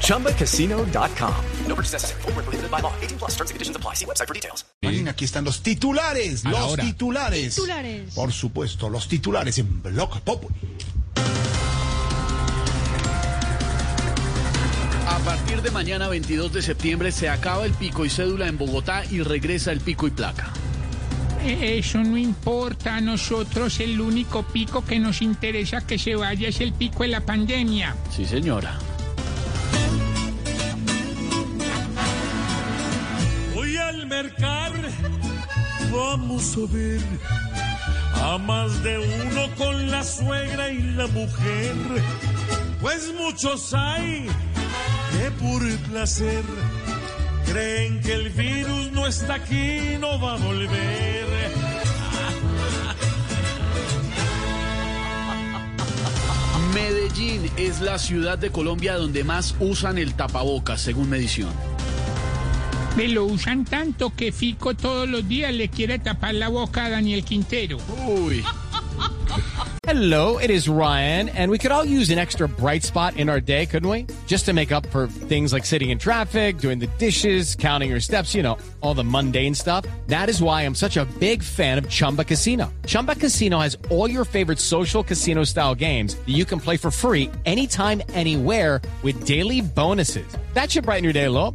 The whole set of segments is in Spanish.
ChumbaCasino.com. No purchase necessary. Full prohibited by law. 18 plus terms and conditions apply. See website for details. Aquí están los titulares. Los titulares. Titulares. Por supuesto, los titulares en Block Pop. A partir de mañana 22 de septiembre se acaba el pico y cédula en Bogotá y regresa el pico y placa. Eh, Eso no importa, a nosotros el único pico que nos interesa que se vaya es el pico de la pandemia. Sí, señora. Mercar, vamos a ver a más de uno con la suegra y la mujer, pues muchos hay que por placer creen que el virus no está aquí, no va a volver. Medellín es la ciudad de Colombia donde más usan el tapabocas, según medición. Me lo usan tanto que Fico todos los días le quiere tapar la boca a Daniel Quintero. Uy. Hello, it is Ryan, and we could all use an extra bright spot in our day, couldn't we? Just to make up for things like sitting in traffic, doing the dishes, counting your steps, you know, all the mundane stuff. That is why I'm such a big fan of Chumba Casino. Chumba Casino has all your favorite social casino style games that you can play for free anytime, anywhere with daily bonuses. That should brighten your day a little.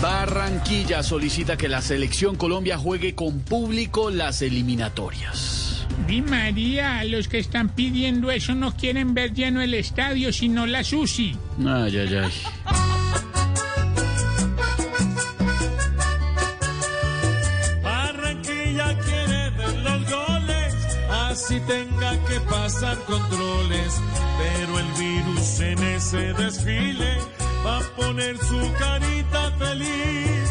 Barranquilla solicita que la selección Colombia juegue con público las eliminatorias. Di María, los que están pidiendo eso no quieren ver lleno el estadio, sino la SUSI. Ay, ay, ay. Barranquilla quiere ver los goles, así tenga que pasar controles. Pero el virus en ese desfile va a poner su carita feliz.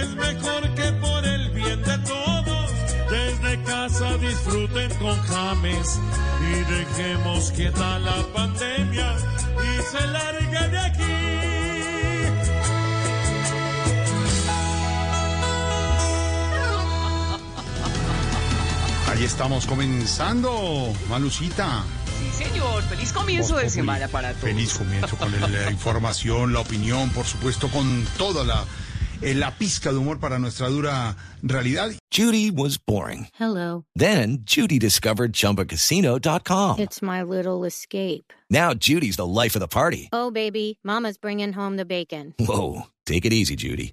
Es mejor que por el bien de todos, desde casa disfruten con James y dejemos quieta la pandemia y se largue de aquí. Ahí estamos comenzando, Malucita. Sí, señor. Feliz comienzo de Populi. semana para todos. Feliz comienzo con el- la información, la opinión, por supuesto, con toda la, eh, la pizca de humor para nuestra dura realidad. Judy was boring. Hello. Then Judy discovered ChumbaCasino.com. It's my little escape. Now Judy's the life of the party. Oh, baby, Mama's bringing home the bacon. Whoa, take it easy, Judy.